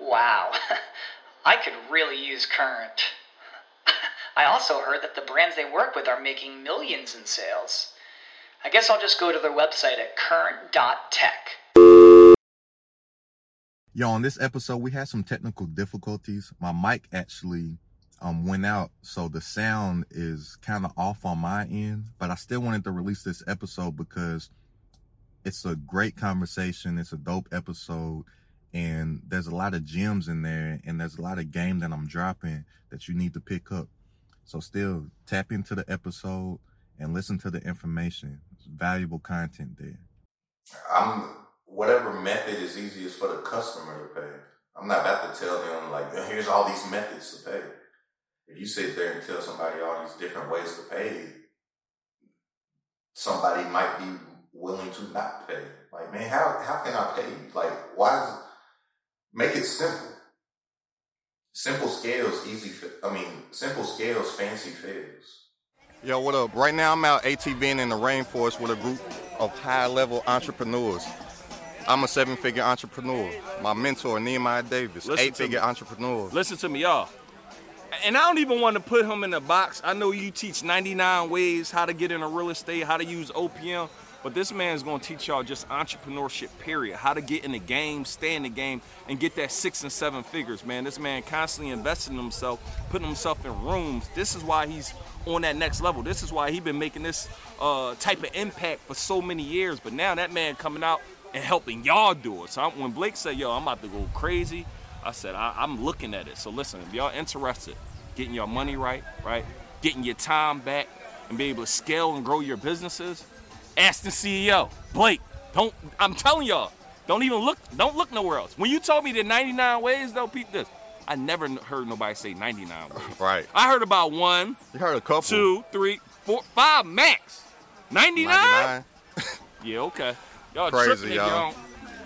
Wow, I could really use Current. I also heard that the brands they work with are making millions in sales. I guess I'll just go to their website at current.tech. Yo, on this episode, we had some technical difficulties. My mic actually um, went out, so the sound is kind of off on my end, but I still wanted to release this episode because it's a great conversation. It's a dope episode and there's a lot of gems in there and there's a lot of game that I'm dropping that you need to pick up. So still tap into the episode and listen to the information. It's valuable content there. I'm whatever method is easiest for the customer to pay. I'm not about to tell them like here's all these methods to pay. If you sit there and tell somebody all these different ways to pay, somebody might be willing to not pay. Like, man, how how can I pay? Like, why is Make it simple. Simple scales, easy. I mean, simple scales, fancy fails. Yo, what up? Right now, I'm out ATVing in the rainforest with a group of high-level entrepreneurs. I'm a seven-figure entrepreneur. My mentor, Nehemiah Davis, Listen eight-figure entrepreneur. Listen to me, y'all. And I don't even want to put him in a box. I know you teach 99 ways how to get into real estate, how to use OPM. But this man is going to teach y'all just entrepreneurship, period. How to get in the game, stay in the game, and get that six and seven figures, man. This man constantly investing in himself, putting himself in rooms. This is why he's on that next level. This is why he's been making this uh, type of impact for so many years. But now that man coming out and helping y'all do it. So I'm, when Blake said, yo, I'm about to go crazy, I said, I, I'm looking at it. So listen, if y'all interested, getting your money right, right, getting your time back, and be able to scale and grow your businesses, Ask the CEO, Blake. Don't. I'm telling y'all. Don't even look. Don't look nowhere else. When you told me the 99 ways, though, peep this. I never heard nobody say 99 ways. Right. I heard about one. You heard a couple. Two, three, four, five max. 99. 99? yeah. Okay. Y'all Crazy, tripping y'all. y'all.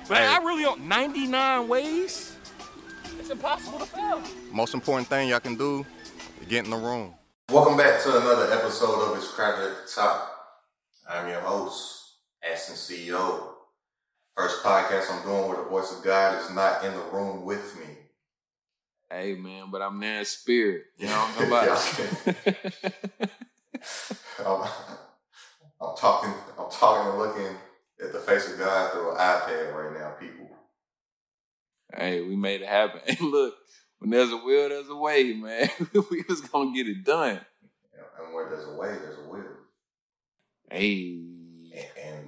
But hey. I really don't. 99 ways. It's impossible to fail. Most important thing y'all can do is get in the room. Welcome back to another episode of It's Crowded at the Top. I'm your host, Asten CEO. First podcast I'm doing where the voice of God is not in the room with me. Hey man, but I'm there in spirit. You know what I'm talking about? I'm, I'm talking, I'm talking and looking at the face of God through an iPad right now, people. Hey, we made it happen. Hey, look, when there's a will, there's a way, man. we was gonna get it done. And where there's a way, there's a will. Hey. And,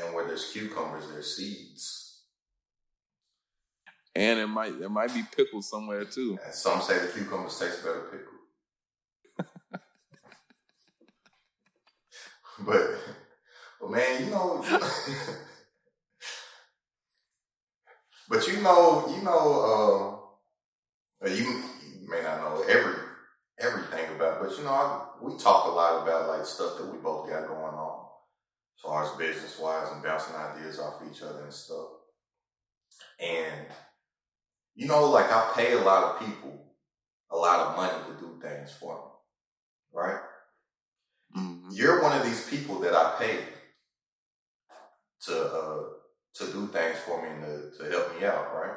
and where there's cucumbers, there's seeds. And it might there might be pickles somewhere too. And some say the cucumbers taste better pickled. but but man, you know But you know, you know, uh, you, you may not know every everything about. But you know, I, we talk a lot about like stuff that we both got going on, as far as business wise, and bouncing ideas off each other and stuff. And you know, like I pay a lot of people a lot of money to do things for me, right? Mm-hmm. You're one of these people that I pay to uh, to do things for me and to, to help me out, right?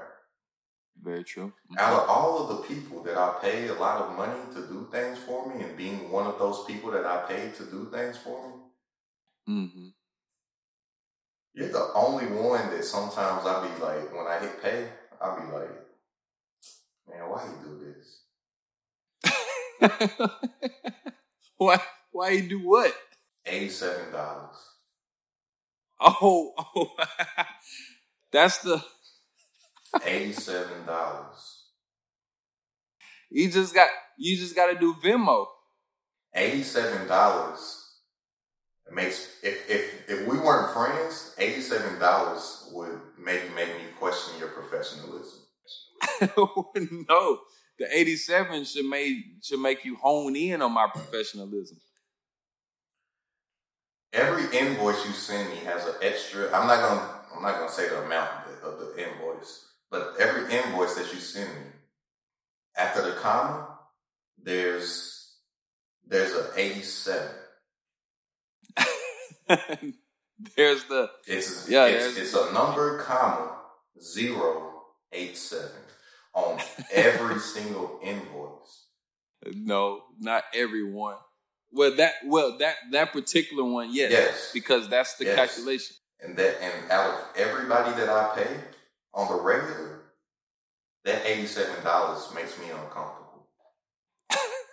Very true. Mm-hmm. Out of all of the people that I pay a lot of money to do things for me, and being one of those people that I pay to do things for me, mm-hmm. you're the only one that sometimes I be like, when I hit pay, I be like, man, why you do this? why? Why you do what? Eighty-seven dollars. Oh, oh, that's the Eighty-seven dollars. You just got you just got to do Venmo. Eighty-seven dollars. It makes if if if we weren't friends, eighty-seven dollars would maybe make me question your professionalism. no, the 87 should make should make you hone in on my professionalism. Every invoice you send me has an extra. I'm not gonna. I'm not gonna say the amount of the, of the invoice, but every invoice that you send me, after the comma, there's there's an 87. there's the It's Yeah, it's, it's a number comma zero eight seven on every single invoice. no, not everyone. Well, that well that that particular one, yes, Yes. because that's the Yes. calculation. And that and out of everybody that I pay on the regular, that eighty seven dollars makes me uncomfortable.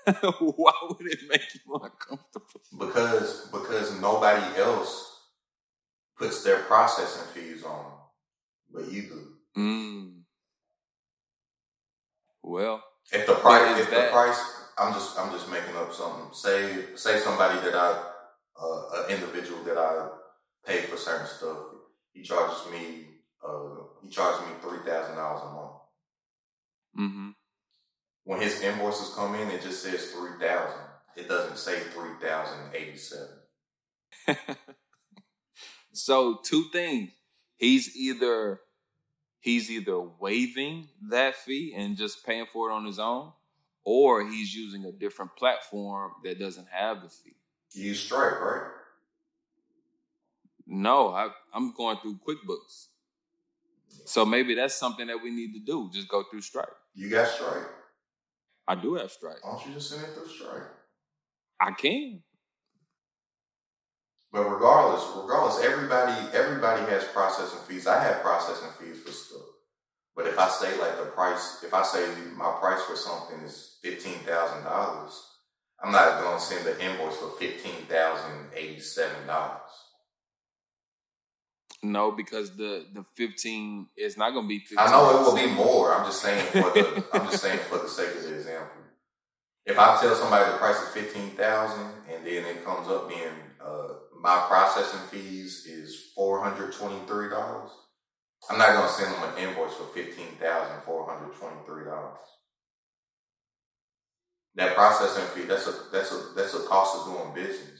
Why would it make you uncomfortable? Because because nobody else puts their processing fees on, but you do. Mm. Well, If the price, if the that? price, I'm just, I'm just making up something. Say, say somebody that I, uh, an individual that I pay for certain stuff, he charges me, uh, he charges me three thousand dollars a month. hmm When his invoices come in, it just says three thousand. It doesn't say three thousand eighty-seven. so two things. He's either he's either waiving that fee and just paying for it on his own, or he's using a different platform that doesn't have the fee. You use Stripe, right? No, I, I'm going through QuickBooks. So maybe that's something that we need to do. Just go through Stripe. You got Stripe. I do have Stripe. Why don't you just send it through Stripe? I can. But regardless, regardless, everybody everybody has processing fees. I have processing fees for stuff. But if I say like the price, if I say my price for something is fifteen thousand dollars, I'm not going to send the invoice for fifteen thousand eighty seven dollars. No, because the the 15 is not going to be 15. I know it will be more. I'm just saying for the I'm just saying for the sake of the example. If I tell somebody the price is fifteen thousand and then it comes up being uh, my processing fees is four hundred twenty three dollars, I'm not gonna send them an invoice for fifteen thousand four hundred twenty three dollars. That processing fee that's a that's a that's a cost of doing business.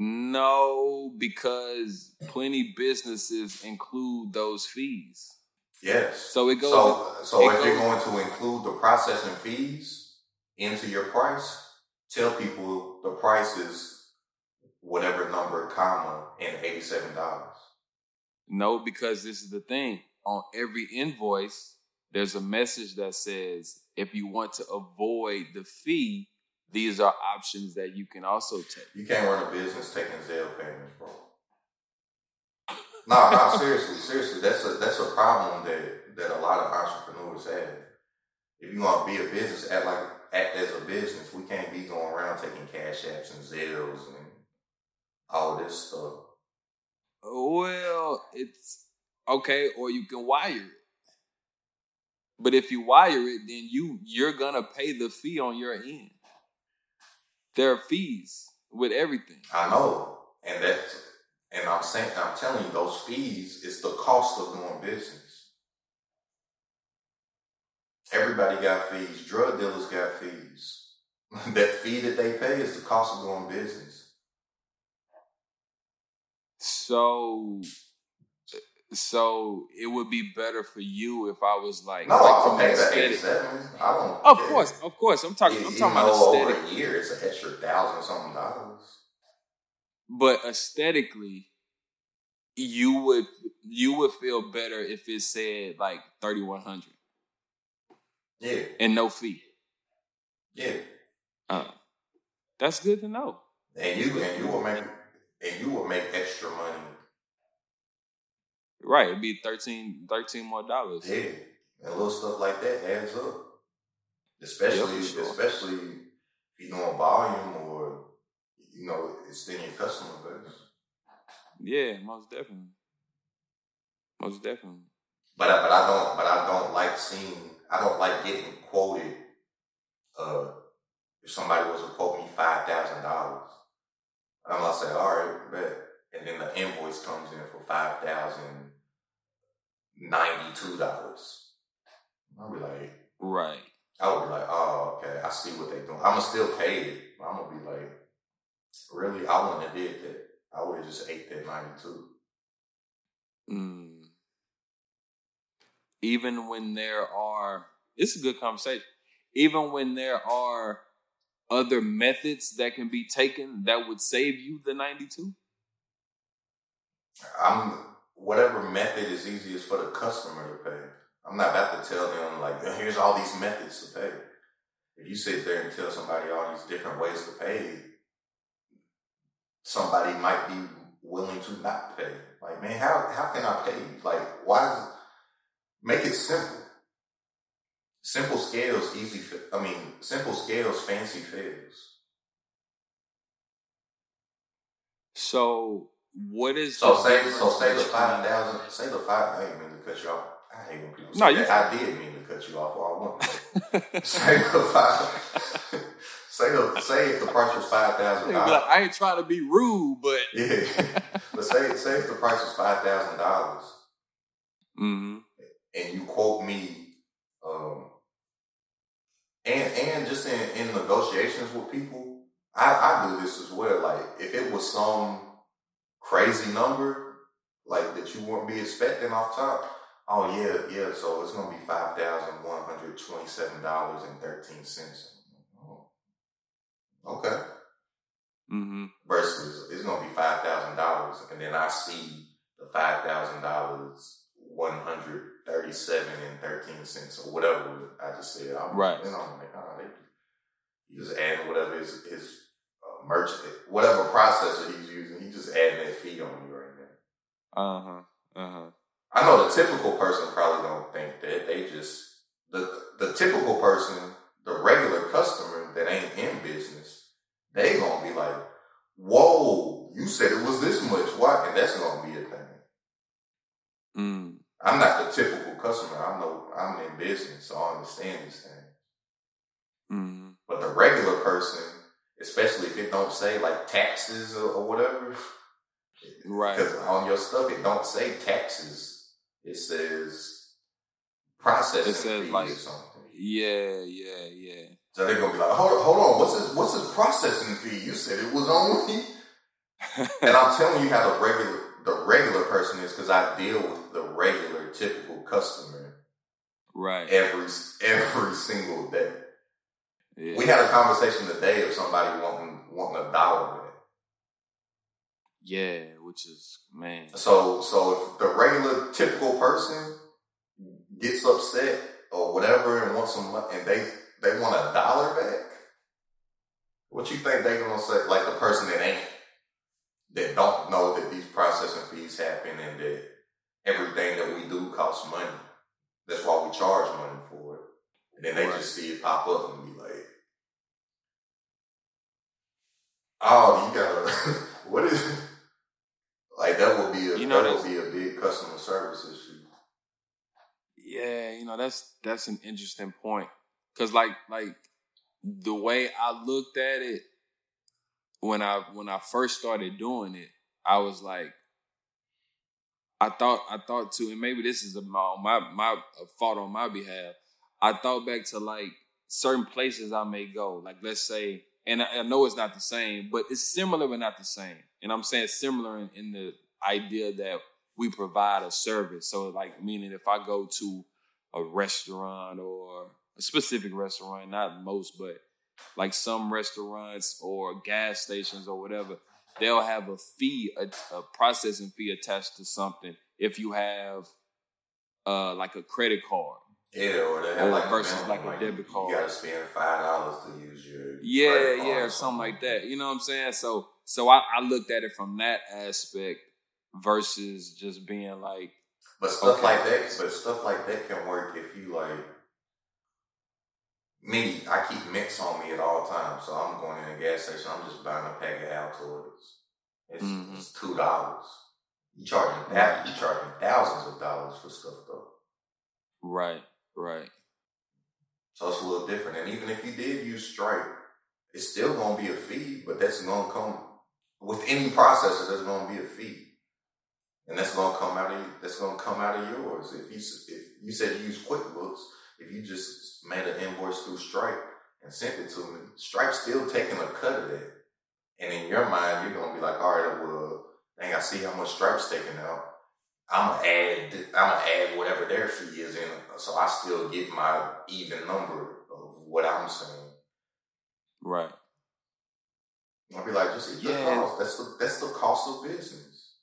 No, because plenty businesses include those fees. Yes. So it goes. So, so it if you're going to include the processing fees into your price, tell people the price is whatever number, comma, and eighty-seven dollars. No, because this is the thing. On every invoice, there's a message that says if you want to avoid the fee, these are options that you can also take. You can't run a business taking Zelle payments, bro. No, no, seriously, seriously, that's a that's a problem that that a lot of entrepreneurs have. If you're gonna be a business, act like act as a business. We can't be going around taking cash apps and Zelles and all this stuff. Well, it's okay, or you can wire it. But if you wire it, then you you're gonna pay the fee on your end. There are fees with everything. I know, and that, and I'm saying, I'm telling you, those fees is the cost of doing business. Everybody got fees. Drug dealers got fees. that fee that they pay is the cost of doing business. So so it would be better for you if I was like, No, like from an aesthetic. eighty-seven. I don't. Of care. course, of course. I'm talking. I'm talking about though over aesthetic. a year, it's an extra thousand something dollars. But aesthetically, you would you would feel better if it said like thirty one hundred Yeah, and no fee. yeah. Uh, that's good to know. And you and you will make and you will make extra money. Right, it'd be 13, 13 more dollars. Yeah, and little stuff like that adds up. Especially, Yeah, sure. especially if you're doing volume or you know extending your customer base. Yeah, most definitely. Most definitely. But I, but I don't but I don't like seeing I don't like getting quoted. Uh, if somebody was to quote me five thousand dollars, I'm gonna say all right, bet, and then the invoice comes in for five thousand ninety two dollars. I'll be like, Right. I would be like, oh, okay, I see what they're doing. I'ma still pay it. I'm gonna be like, really, I wouldn't have did that. I would have just ate that ninety two. Mm. Even when there are, it's a good conversation. Even when there are other methods that can be taken that would save you the 92? I'm whatever method is easiest for the customer to pay. I'm not about to tell them like, here's all these methods to pay. If you sit there and tell somebody all these different ways to pay, somebody might be willing to not pay. Like, man, how how can I pay? Like, why is make it simple? Simple scales, easy. I mean, simple scales, fancy fails. So what is So the say so say the five thousand. Say the five. I didn't mean to cut you off. I hate when people say you- that. I did mean to cut you off. I want. say the five. say the say if the price was five thousand dollars. I ain't trying to be rude, but Yeah, but say say if the price was five thousand dollars mm-hmm. and you quote me, um, and and just in, in negotiations with people, I, I do this as well. Like if it was some crazy number, like that you wouldn't be expecting off top. Oh yeah, yeah. So it's gonna be five thousand one hundred twenty-seven dollars and thirteen cents. Okay. hmm Versus it's gonna be five thousand dollars, and then I see the five thousand dollars one hundred thirty-seven and thirteen cents or whatever I just said. I'm, Right. And I'm like, oh, they, he just adding whatever his his uh, merchant, whatever processor he's using. He just adding that fee on you right now. Uh-huh. Uh-huh. I know the typical person probably don't think that. They just the the typical person, the regular customer that ain't in business, they gonna be like, "Whoa, you said it was this much. Why?" And that's gonna be a thing. Mm. I'm not the typical customer. I know I'm in business, so I understand these things. hmm But the regular person, especially if it don't say like taxes or, or whatever, Right. Because on your stuff it don't say taxes. It says processing It says, fee like- or something. Yeah, yeah, yeah. So they're gonna be like, hold on, hold on, what's this? What's this processing fee? You said it was only. and I'm telling you how the regular the regular person is because I deal with the regular typical customer right. every every single day. Yeah. We had a conversation today of somebody wanting wanting a dollar back. yeah, which is man. So so if the regular typical person gets upset or whatever and wants some money and they they want a dollar back, what you think they gonna say? Like the person that ain't that don't know that these processing fees happen and that everything that we do costs money. That's why we charge money for it. And then they Right. just see it pop up and be like, "Oh, you gotta what is?" Like that would be a You know, that would be a big customer service issue. Yeah, you know that's that's an interesting point because like like the way I looked at it when I when I first started doing it, I was like, I thought I thought too, and maybe this is a, my my my a fault on my behalf. I thought back to like certain places I may go, like let's say, and I, I know it's not the same, but it's similar but not the same. And I'm saying similar in, in the idea that we provide a service. So like meaning if I go to a restaurant or a specific restaurant, not most, but like some restaurants or gas stations or whatever, they'll have a fee, a, a processing fee attached to something if you have uh like a credit card. Yeah, or they have like versus minimum, like a debit card. You gotta spend five dollars to use your Yeah, yeah, or something like that. You know what I'm saying? So so I, I looked at it from that aspect versus just being like, But stuff Okay. like that, but stuff like that can work if you like. Me, I keep mints on me at all times, so I'm going in a gas station. I'm just buying a pack of Altoids. It's, Mhm. it's two dollars. You charging that? You charging thousands of dollars for stuff though. right, right. So it's a little different. And even if you did use Stripe, it's still gonna be a fee, but that's gonna come with any processor. There's gonna be a fee, and that's gonna come out of that's gonna come out of yours. If you if you said you use QuickBooks, if you just made an invoice through Stripe and sent it to me, Stripe's still taking a cut of that. And in your mind, you're gonna be like, all right, well, dang, I see how much Stripe's taking out. I'm gonna add, I'm gonna add whatever their fee is in, so I still get my even number of what I'm saying. Right. I'll be like, just Yeah. the cost. That's the that's the cost of business.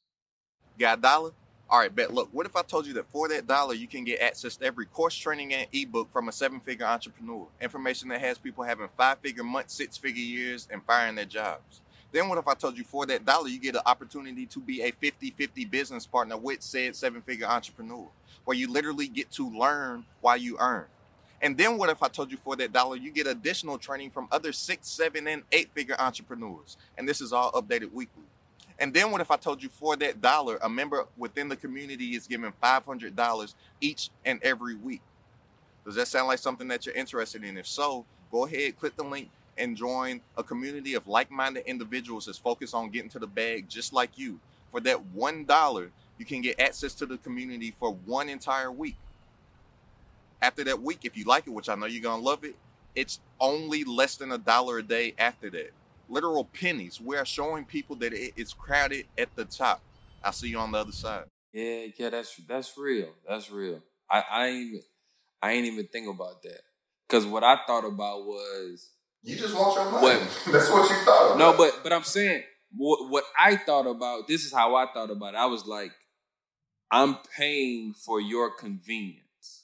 Got a dollar? All right, bet. Look, what if I told you that for that dollar, you can get access to every course, training, and ebook from a seven figure entrepreneur? Information that has people having five figure months, six figure years, and firing their jobs. Then what if I told you for that dollar, you get an opportunity to be a 50 50 business partner with said seven figure entrepreneur, where you literally get to learn while you earn? And then what if I told you for that dollar, you get additional training from other six, seven, and eight figure entrepreneurs? And this is all updated weekly. And then what if I told you for that dollar, a member within the community is given $500 each and every week? Does that sound like something that you're interested in? If so, go ahead, click the link, and join a community of like minded individuals that's focused on getting to the bag just like you. For that $1, you can get access to the community for one entire week. After that week, if you like it, which I know you're going to love it, it's only less than a dollar a day after that literal pennies. We are showing people that it is crowded at the top. I'll see you on the other side. Yeah, yeah, that's that's real. That's real. I, I ain't even I ain't even think about that. Cause what I thought about was You just want your money. What? That's what you thought about. no, but but I'm saying what what I thought about. This is how I thought about it. I was like, I'm paying for your convenience,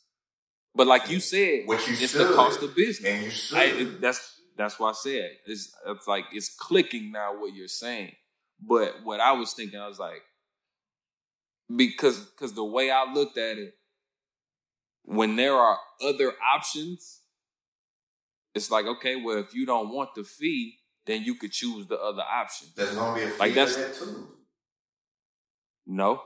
but like you said, What you it's should. the cost of business. and you should. I, it- that's that's why I said it's, it's like it's clicking now what you're saying. But what I was thinking, I was like, because because the way I looked at it, when there are other options, it's like okay, well, if you don't want the fee, then you could choose the other option. There's gonna be a fee Like, for that's- that too. No,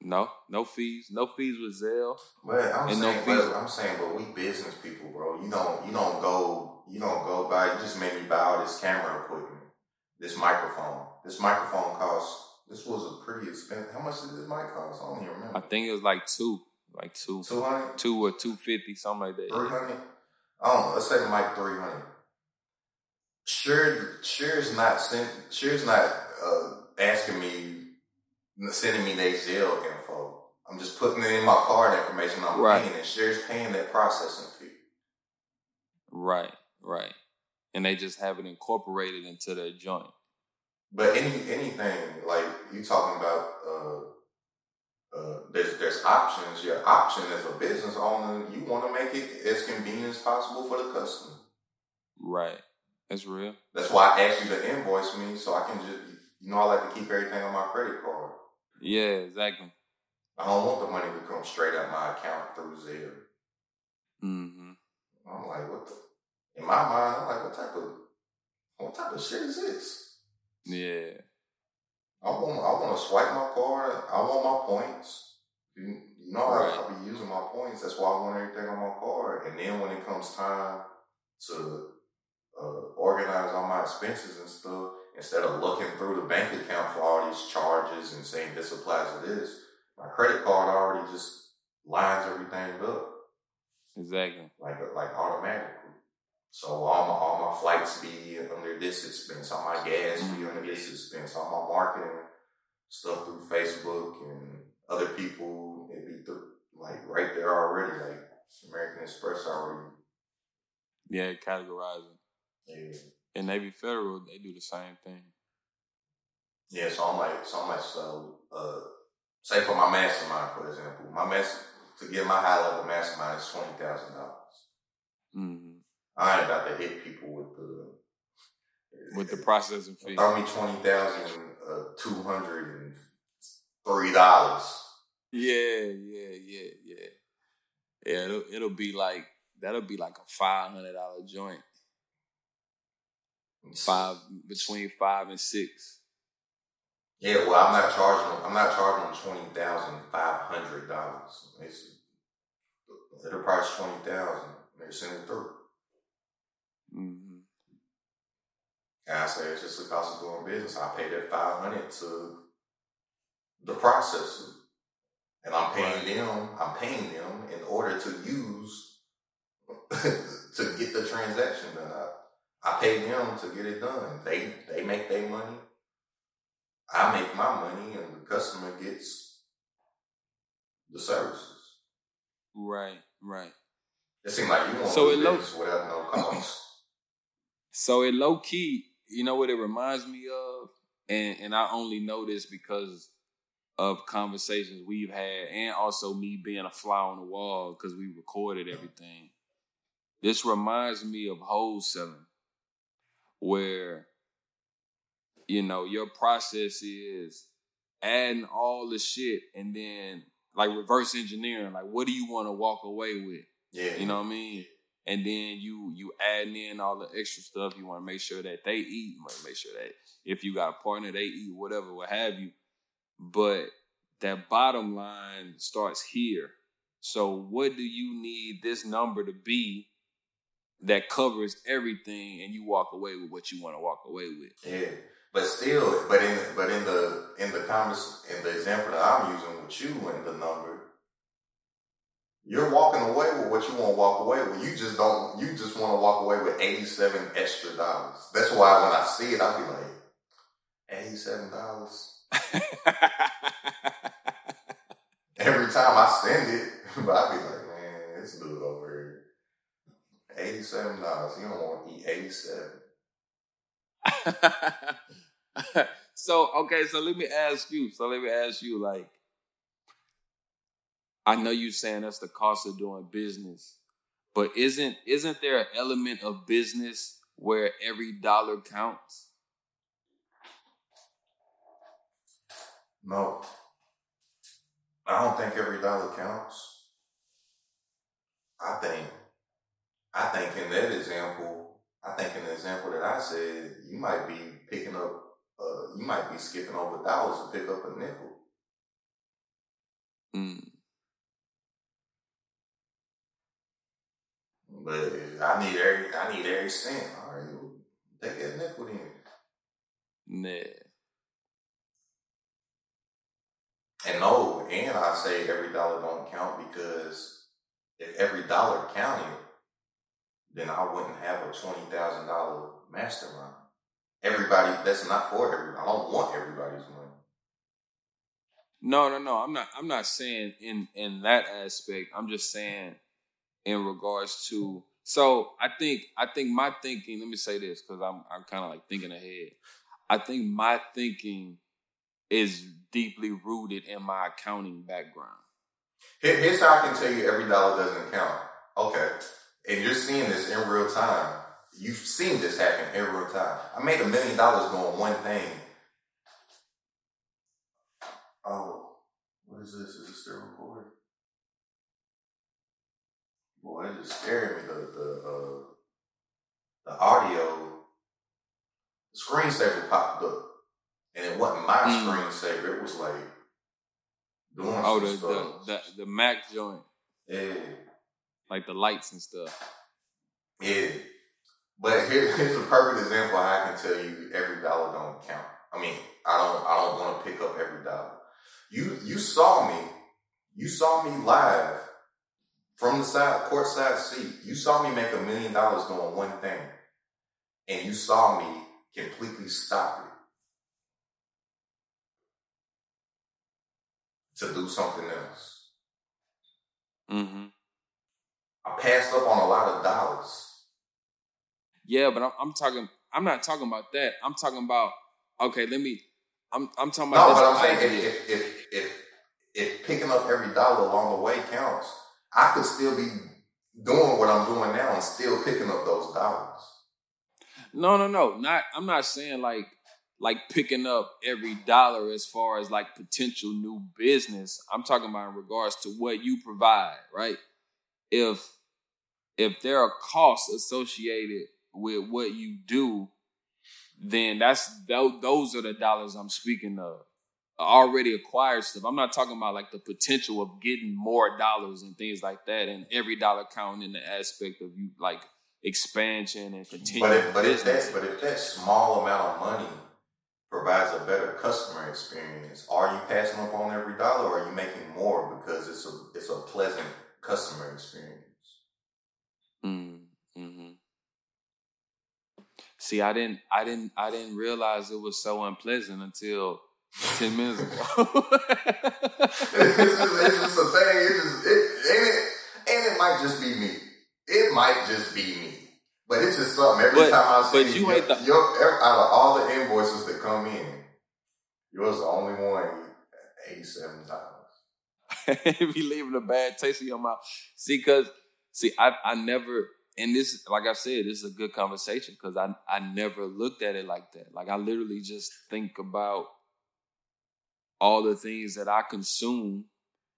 no, no fees, no fees with Zelle. But I'm And no saying, fees. but I'm saying, but we business people, bro. You don't, you don't go, you don't go buy. You just made me buy all this camera equipment, this microphone. This microphone costs. This was a pretty expensive. How much did this mic cost? I don't even I think it was like two, like two, Two hundred, two or two fifty, something like that. three hundred. I don't know. Let's say Mike mic three hundred. Sure, Shure is not sent. Shure is not uh, asking me, sending me their Zelle info. I'm just putting it in my card information. I'm Right. paying, and Shure's paying that processing fee. Right, right. And they just have it incorporated into their joint. But any anything like you talking about, uh, uh, there's there's options. Your option as a business owner, you want to make it as convenient as possible for the customer. Right. That's real. That's why I asked you to invoice me so I can just, you know, I like to keep everything on my credit card. Yeah, exactly. I don't want the money to come straight out my account through Zelle. hmm I'm like, what the? In my mind, I'm like, what type of, what type of shit is this? Yeah. I want, I want to swipe my card. I want my points. You, know, Right. I be using my points. That's why I want everything on my card. And then when it comes time to uh, organize all my expenses and stuff, instead of looking through the bank account for all these charges and saying this applies to this, my credit card already just lines everything up Exactly. like like automatically. So all my all my flights be under this expense, all my gas be under this expense, all my marketing stuff through Facebook and other people, it be through, like right there already, like American Express already. Yeah, categorizing. Yeah. And Navy Federal, they do the same thing. Yeah, so I'm like, so I'm like, so, uh, say for my mastermind, for example, my master, to get my high level mastermind is $20,000. hmm I ain't about to hit people with the, With the processing fee. Throw me twenty thousand uh, two hundred and three dollars. Yeah, yeah, yeah, yeah. Yeah, it'll, it'll be like, that'll be like a $500 joint. Five, between five and six. Yeah, well, I'm not charging. them- I'm not charging them twenty thousand five hundred dollars. It's it'll price twenty thousand. They send it through. hmm And I say it's just the cost of doing business. I pay that five hundred to the processor, and I'm paying them. I'm paying them in order to use to get the transaction done. I, I pay them to get it done. They they make their money. I make my money, and the customer gets the services. Right, right. It seems like you want So to it do this without no cost. So it low key, you know what it reminds me of, and and I only know this because of conversations we've had, and also me being a fly on the wall because we recorded everything. This reminds me of wholesaling, where you know your process is adding all the shit and then like reverse engineering. Like, what do you want to walk away with? Yeah, You know what I mean? And then you you adding in all the extra stuff. You want to make sure that they eat. You want to make sure that if you got a partner, they eat whatever, what have you. But that bottom line starts here. So what do you need this number to be that covers everything, and you walk away with what you want to walk away with? Yeah, but still, but in but in the in the comments in the example that I'm using with you and the number, you're walking away with what you want to walk away with. You just don't. You just want to walk away with eighty seven extra dollars. That's why when I see it, I'll be like, eighty seven dollars every time I send it. But I'll be like, man, this dude over here, eighty seven dollars. You don't want to eat eighty seven. so okay, so let me ask you. So let me ask you, like, I know you saying that's the cost of doing business, but isn't isn't there an element of business where every dollar counts? No. I don't think every dollar counts. I think, I think in that example, I think in the example that I said, you might be picking up, uh, you might be skipping over dollars to pick up a nickel. Mm. But I need every, I need every cent. All right, well, take that nickel then. Nah. And no, and I say every dollar don't count because if every dollar counted, then I wouldn't have a twenty thousand dollar mastermind. Everybody, that's not for everybody. I don't want everybody's money. No, no, no. I'm not. I'm not saying in in that aspect. I'm just saying in regards to. So I think I think my thinking. Let me say this because I'm I'm kind of like thinking ahead. I think my thinking is deeply rooted in my accounting background. Here's how I can tell you every dollar doesn't count. Okay. And you're seeing this in real time. You've seen this happen in real time. I made a million dollars doing one thing. Oh, what is this? Is it still recording? Boy, it just scared me. The the uh, the audio the screensaver popped up. And it wasn't my Mm. screensaver. It was like doing Oh, some the stuff. the, the the Mac joint, yeah. like the lights and stuff. Yeah. But here, here's a perfect example how I can tell you every dollar don't count. I mean, I don't I don't want to pick up every dollar. You you saw me, you saw me live from the court side seat. You saw me make a million dollars doing one thing. And you saw me completely stop it to do something else. Mm-hmm. I passed up on a lot of dollars. Yeah, but I'm, I'm talking. I'm not talking about that. I'm talking about. Okay, let me. I'm I'm talking about No, but I'm saying if, if if if if picking up every dollar along the way counts, I could still be doing what I'm doing now and still picking up those dollars. No, no, no. Not I'm not saying like like picking up every dollar as far as like potential new business. I'm talking about in regards to what you provide, right? If if there are costs associated with what you do, then that's tho- those are the dollars I'm speaking of. Already acquired stuff. I'm not talking about like the potential of getting more dollars and things like that, and every dollar counting in the aspect of you like expansion and continuing But if but if that but if that small amount of money provides a better customer experience. Are you passing up on every dollar or are you making more because it's a it's a pleasant customer experience? Mm, hmm See, I didn't, I didn't, I didn't realize it was so unpleasant until ten minutes ago. it's, just, it's just a thing. It just it, and it and it might just be me. It might just be me. But it's just something every But- time I see but you your, ain't the- your- out of all the invoices that come in, yours is the only one eighty seven dollars. be leaving a bad taste in your mouth. See, cause see, I I never and this like I said, this is a good conversation because I I never looked at it like that. Like I literally just think about all the things that I consume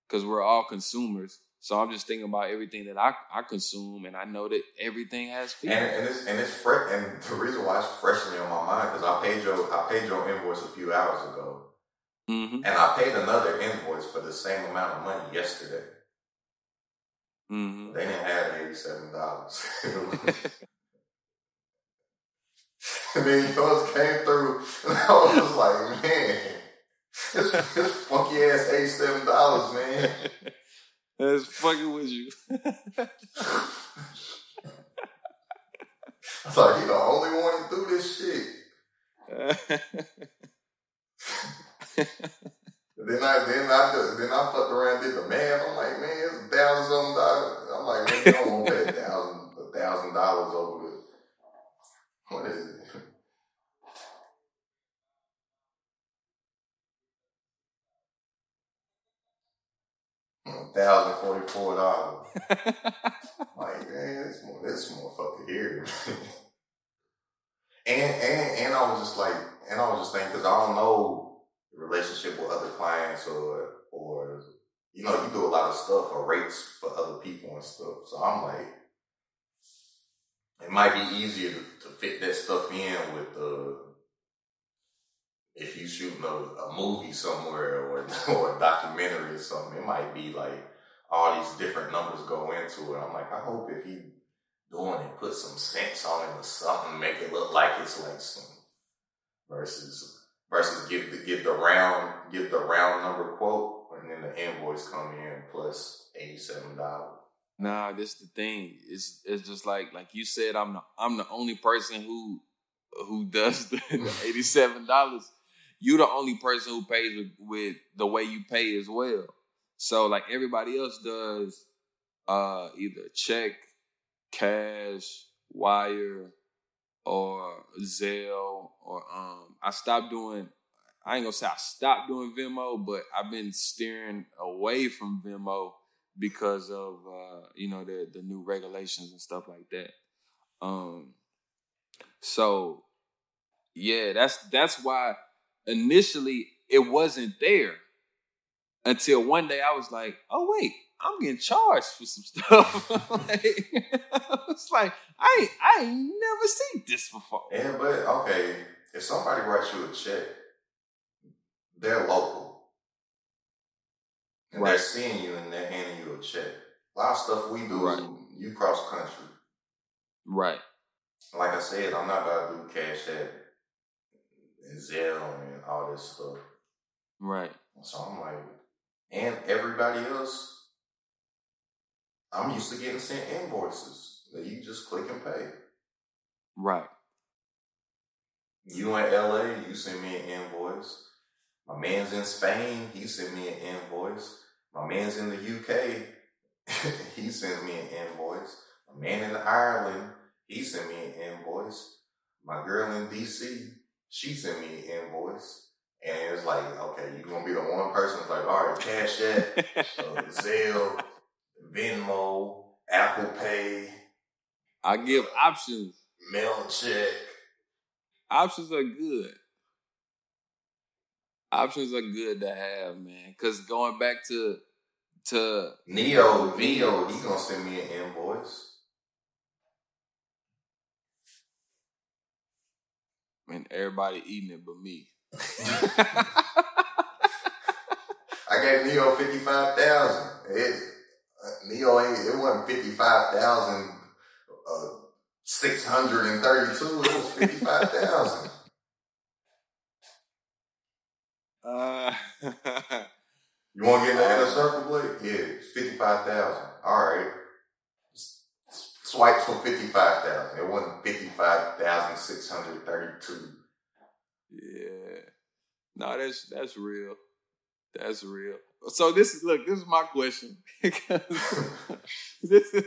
because we're all consumers. So I'm just thinking about everything that I, I consume, and I know that everything has. And, and it's and it's fresh. And the reason why it's freshly on my mind because I paid your I paid your invoice a few hours ago, hmm and I paid another invoice for the same amount of money yesterday. hmm They didn't have eighty seven dollars. and then yours came through, and I was like, man, this, this funky ass eighty seven dollars, man. That's fucking with you. I was like, you the only one to do this shit. Then I then I just, then I fucked around did the math. I'm like, man, it's a thousand something dollars. I'm like, man, you don't want pay thousand a thousand dollars over the what is it? Thousand forty four dollars. Like, man, this mo- this motherfucker here. and and and I was just like, and I was just thinking because I don't know the relationship with other clients or or you know you do a lot of stuff or rates for other people and stuff. So I'm like, it might be easier to, to fit that stuff in with the if you shooting a, a movie somewhere or or a documentary or something. It might be like all these different numbers go into it. I'm like, I hope if he doing it, put some sense on it or something, make it look like it's like some versus versus give the give the round give the round number quote and then the invoice come in plus eighty seven dollars. Nah, this the thing. It's it's just like like you said. I'm the I'm the only person who who does the, eighty seven dollars. You the only person who pays with, with the way you pay as well. So like everybody else does, uh, either check, cash, wire, or Zelle, or um. I stopped doing. I ain't gonna say I stopped doing Venmo, but I've been steering away from Venmo because of uh, you know the the new regulations and stuff like that. Um, so yeah, that's that's why initially it wasn't there until one day I was like, oh wait, I'm getting charged for some stuff. like, I was like, I ain't, I ain't never seen this before. Yeah, but okay, if somebody writes you a check, they're local. And they're seeing you and they're handing you a check. A lot of stuff we do is Right. you cross country. Right. Like I said, I'm not about to do cash app and Zelle and all this stuff. Right. So I'm like, and everybody else, I'm used to getting sent invoices that you just click and pay. Right. You in LA, you send me an invoice. My man's in Spain, he sent me an invoice. My man's in the UK, he sends me an invoice. My man in Ireland, he sent me an invoice. My girl in DC, she sent me an invoice. And it's like, okay, you're gonna be the one person that's like, all right, Cash App, uh, Zelle, Venmo, Apple Pay, I give options. mail check. Options are good. Options are good to have, man. Cause going back to to Neo, Neo, he gonna send me an invoice. Mean everybody eating it but me. I gave Neo fifty five thousand. It uh, Neo ain't it wasn't fifty five thousand uh, six hundred and thirty two. It was fifty five thousand. Uh, You want to get in the inner circle, Blake? Yeah, it's 55,000. All right. S- s- for 55,000. It wasn't 55,632. yeah. No, that's that's real. That's real. So this is look. This is my question. this is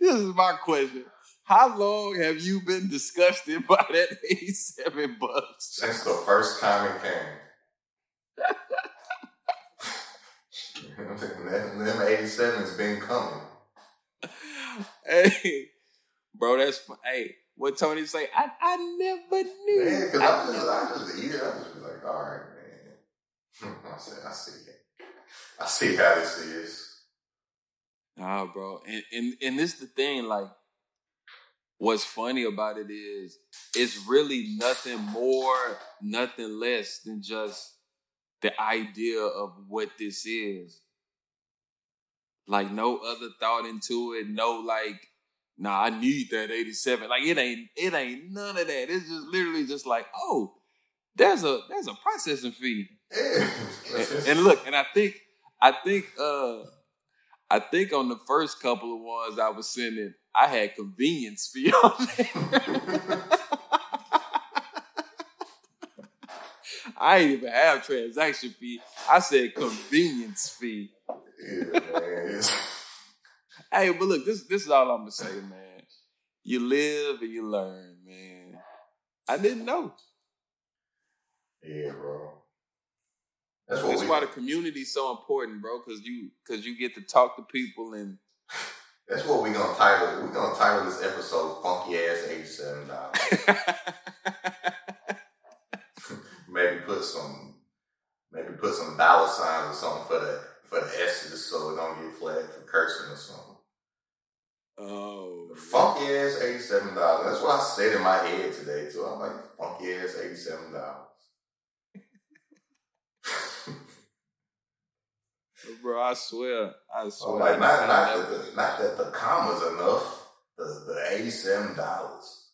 this is my question. How long have you been disgusted by that eighty-seven bucks? Since the first time it came. them, them 87's been coming. Hey, bro, that's hey. What Tony say? I I never knew. Yeah, because I I just, never- I just eat it. I just be like, all right, man. I said, I see it. I see how this is. Nah, bro. And and and this the thing, like, what's funny about it is it's really nothing more, nothing less than just the idea of what this is. Like no other thought into it, no like, nah, I need that 87. Like it ain't it ain't none of that. It's just literally just like, oh, there's a there's a processing fee. And, and look, and I think, I think, uh, I think on the first couple of ones I was sending, I had convenience fee on there. I ain't even have transaction fee. I said convenience fee. Yeah, man. Hey, but look, this this is all I'm gonna say, man. You live and you learn, man. I didn't know. yeah, bro. That's That's why the community's so important, bro. Cause you, cause you get to talk to people and that's what we gonna title. We gonna title this episode "Funky Ass Eighty Seven Dollars." maybe put some, maybe put some dollar signs or something for the for the S's so it don't get flagged for cursing or something. oh, Funky ass eighty seven dollars. That's what I said in my head today too. I'm like funky ass eighty seven dollars. bro, I swear, I So swear. like not not that the, not that the commas enough. The the eighty seven dollars.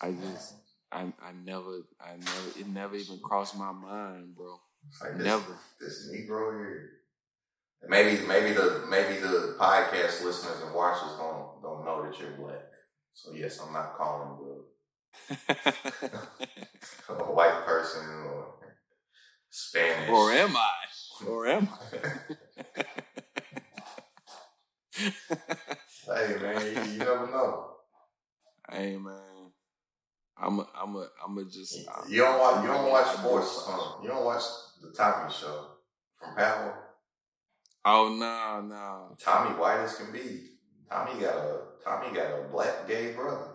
I just, I, I never, I never, it never even crossed my mind, bro. Like this, Never. This Negro here. Maybe maybe the maybe the podcast listeners and watchers don't don't know that you're black. So yes, I'm not calling the a white person or Spanish. or am I? Or am I? Hey man, you, never know. Hey man, I'm, a, I'm, a, I'm a just. You don't watch. You don't watch sports. Um, you don't watch the Tommy Show from Power. Oh no, no. Tommy white as can be. Tommy got a Tommy got a black gay brother.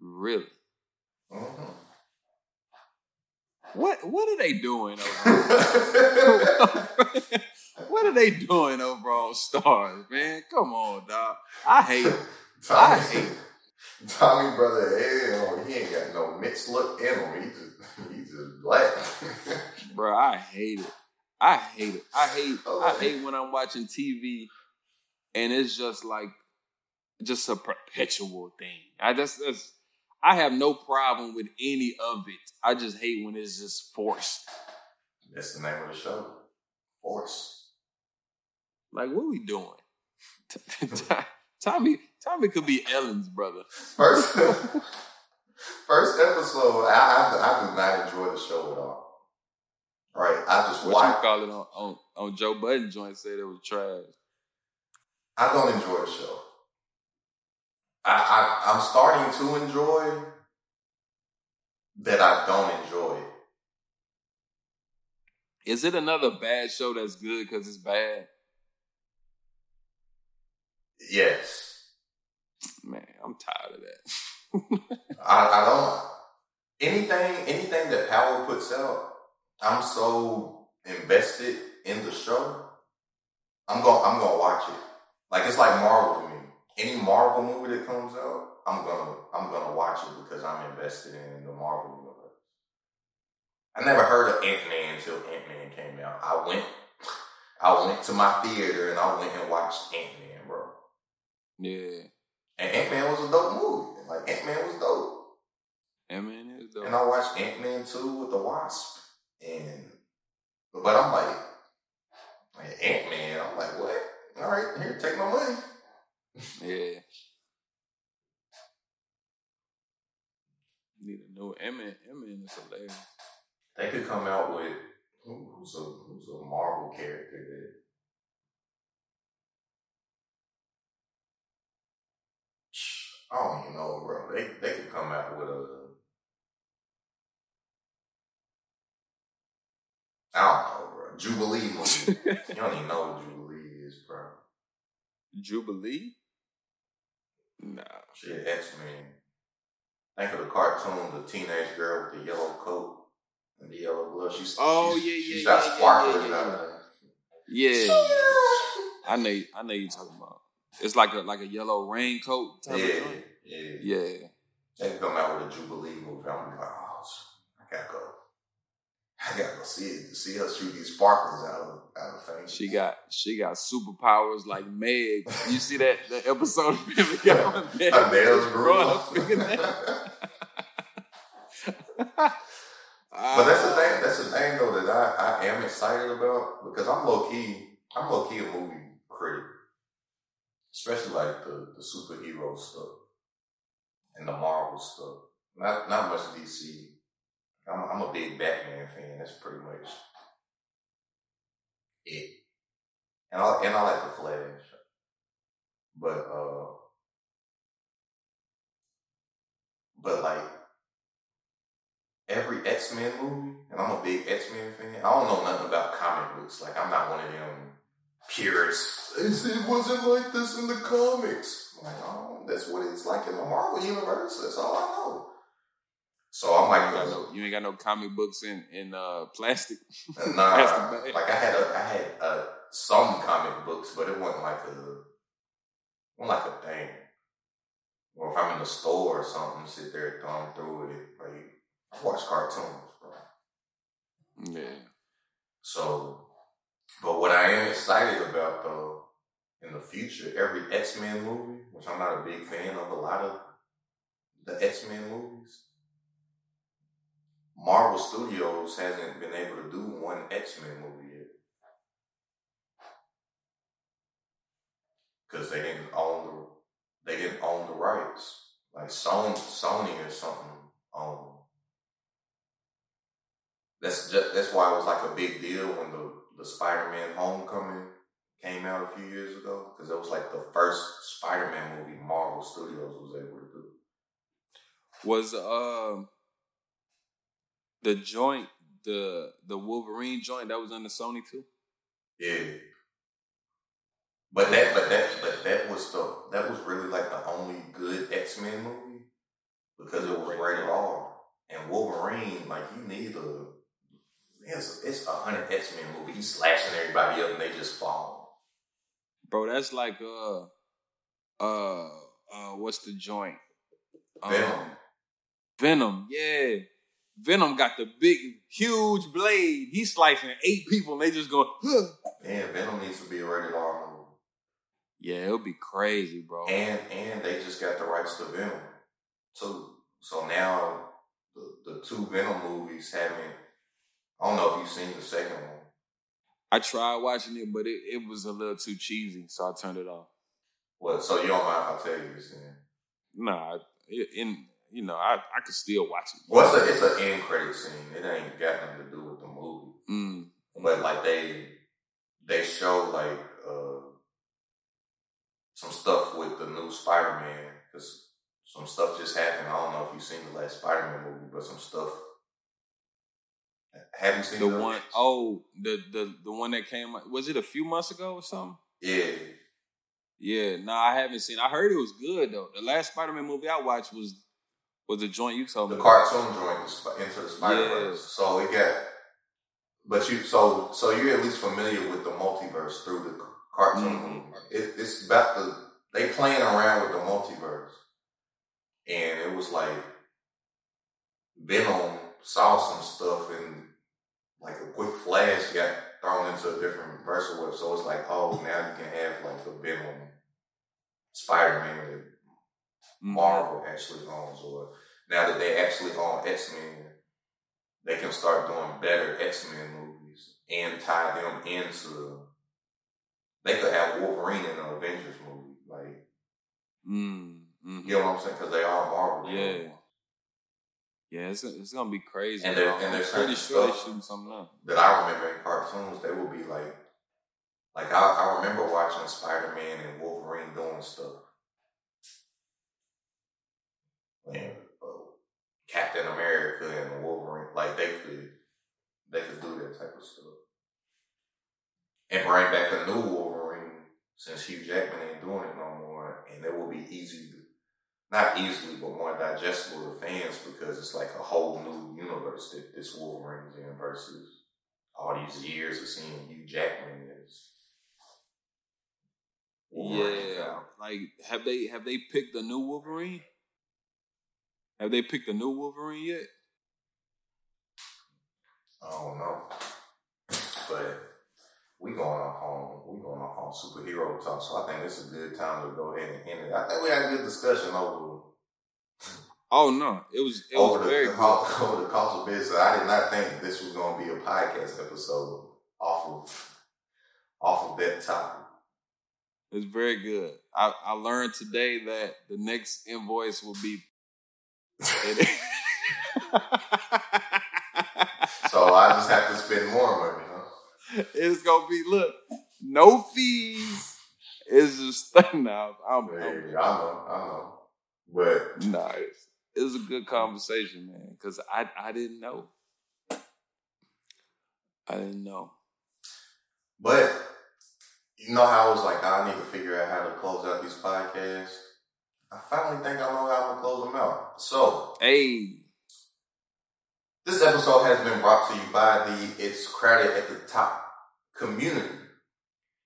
Really? hmm What, what are they doing over? what are they doing over on Starz, man? Come on, dog. I hate it. I Tommy, hate Tommy brother, hell, he ain't got no mixed look in him. He just he just black. bro. I hate it. I hate it. I hate. Oh, I hate when I'm watching TV, and it's just like, just a perpetual thing. I just, that's, I have no problem with any of it. I just hate when it's just forced. That's the name of the show. Force. Like, what are we doing? Tommy, Tommy could be Ellen's brother. First, first episode, I, I, I do not enjoy the show at all. Right, I just What watch. you call it on, on on Joe Budden joint said it was trash. I don't enjoy the show. I, I I'm starting to enjoy that I don't enjoy it. Is it another bad show that's good because it's bad? Yes. Man, I'm tired of that. I, I don't anything anything that Power puts out, I'm so invested in the show. I'm going I'm gonna watch it. Like it's like Marvel to me. Any Marvel movie that comes out, I'm gonna I'm gonna watch it because I'm invested in the Marvel universe. I never heard of Ant Man until Ant Man came out. I went I went to my theater and I went and watched Ant Man, bro. Yeah, And Ant Man was a dope movie. Like Ant Man was dope. Ant Man mean, dope. And I watched Ant Man two with the Wasp, and but I'm like, like Ant Man. I'm like, what? All right, here, take my money. Yeah. Need a new Ant-Man. Ant-Man is hilarious. They could come out with who- who's a who's a Marvel character that. I don't even know, bro. They they could come out with a. I don't know, bro. Jubilee movie. you don't even know what Jubilee is, bro. Jubilee? Nah. Shit, X Men. Think of the cartoon, the teenage girl with the yellow coat and the yellow glove. She's Oh, she's, yeah, yeah, she's yeah, got yeah, sparklers yeah, yeah, yeah. of. Yeah. I know I know you're talking about. It's like a like a yellow raincoat type of Yeah, joint. yeah. Yeah. They come out with a Jubilee movie. I'm like, oh, I gotta go. I gotta go see it. See her shoot these sparklers out of out of things. She got she got superpowers like Meg. You see that the episode of Family Guy when Meg nails grew growing up. her fingernails? But that's the thing. That's the thing, though, that I, I am excited about because I'm low key. I'm low key a movie critic, especially like the the superhero stuff and the Marvel stuff. Not not much DC. I'm I'm a big Batman fan. That's pretty much it. And I and I like the Flash, but uh, but like every X Men movie, and I'm a big X Men fan. I don't know nothing about comic books. Like I'm not one of them purists. It wasn't like this in the comics. Like, oh, that's what it's like in the Marvel universe. That's all I know. So I'm like, got no, you ain't got no comic books in in uh, plastic. nah, Plastic like I had a, I had uh, some comic books, but it wasn't like a, wasn't like a thing. Or if I'm in the store or something, sit there thumbing through it. Like I watch cartoons, bro. Yeah. So, but what I am excited about though, in the future, every X Men movie, which I'm not a big fan of a lot of the X Men movies, Marvel Studios hasn't been able to do one X Men movie yet. Because they didn't own the they didn't own the rights. Like Sony, Sony or something owned. That's just, that's why it was like a big deal when the the Spider Man Homecoming came out a few years ago because it was like the first Spider Man movie Marvel Studios was able to do. Was um the joint the the Wolverine joint that was under Sony too? Yeah. But that, but that, but that was the that was really like the only good X Men movie because it was rated R. And Wolverine, like you need a it's it's a hundred X Men movie. He's slashing everybody up and they just fall. Bro, that's like uh uh uh what's the joint? Venom. Um, Venom, yeah. Venom got the big, huge blade. He's slicing eight people and they just go, huh. Yeah, Venom needs to be a rated R movie. Yeah, it'll be crazy, bro. And and they just got the rights to Venom too. So now the, the two Venom movies haven't. I don't know if you've seen the second one. I tried watching it, but it, it was a little too cheesy, so I turned it off. Well, so you don't mind if I tell you this then? Nah, it, in you know, I, I could still watch it. Well, it's a it's an end credit scene. It ain't got nothing to do with the movie. Mm. But like they they show like uh some stuff with the new Spider Man because some stuff just happened. I don't know if you've seen the last Spider Man movie, but some stuff. Have you seen The the one oh the the the one that came was it a few months ago or something? Yeah, Yeah, no, I haven't seen. I heard it was good though. The last Spider Man movie I watched was was the joint you told me. the cartoon joint into the Spider Verse. So it got, but you so so you're at least familiar with the multiverse through the cartoon Mhm. It, it's about the they playing around with the multiverse, and it was like Venom saw some stuff and like a quick flash got thrown into a different verse or whatever. So it's like, oh, now you can have like the Venom Spider Man. Marvel actually owns, or now that they actually own X Men, they can start doing better X Men movies and tie them into. They could have Wolverine in an Avengers movie, like Mm, mhm. you know what I'm saying? Because they are Marvel. Yeah. Yeah, it's, it's gonna be crazy. And they're- and they're pretty sure they're shooting something up. that I remember in cartoons, they would be like, like I, I remember watching Spider Man and Wolverine doing stuff. And uh, Captain America and Wolverine, like they could, they could do that type of stuff. And bring back a new Wolverine since Hugh Jackman ain't doing it no more, and it will be easy not easily, but more digestible to fans because it's like a whole new universe that this Wolverine's in versus all these years of seeing Hugh Jackman as Wolverine. Yeah, like have they have they picked a new Wolverine? Have they picked a new Wolverine yet? I don't know, but we going off on we going off on superhero talk, so I think this is a good time to go ahead and end it. I think we had a good discussion over Oh no, it was it over was the, very the cost, over the cost of business. I did not think this was going to be a podcast episode off of off of that topic. It's very good. I, I learned today that the next invoice will be. So I just have to spend more money, huh? it's gonna be look, no fees. It's just now. I'm, I'm I know, I know, but nah. It's, it was a good conversation, man. Because I I didn't know. I didn't know. But you know how I was like, I need to figure out how to close out these podcasts. I finally think I know how I'm gonna close them out. So Hey, this episode has been brought to you by the It's Crowded at the Top community.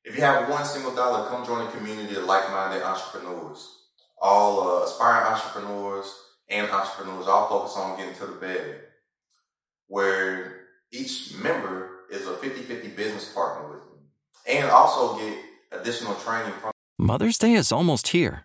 If you have one single dollar, come join a community of like-minded entrepreneurs. All uh, aspiring entrepreneurs and entrepreneurs all focus on getting to the bed, where each member is a 50-50 business partner with me, and also get additional training from Mother's Day is almost here,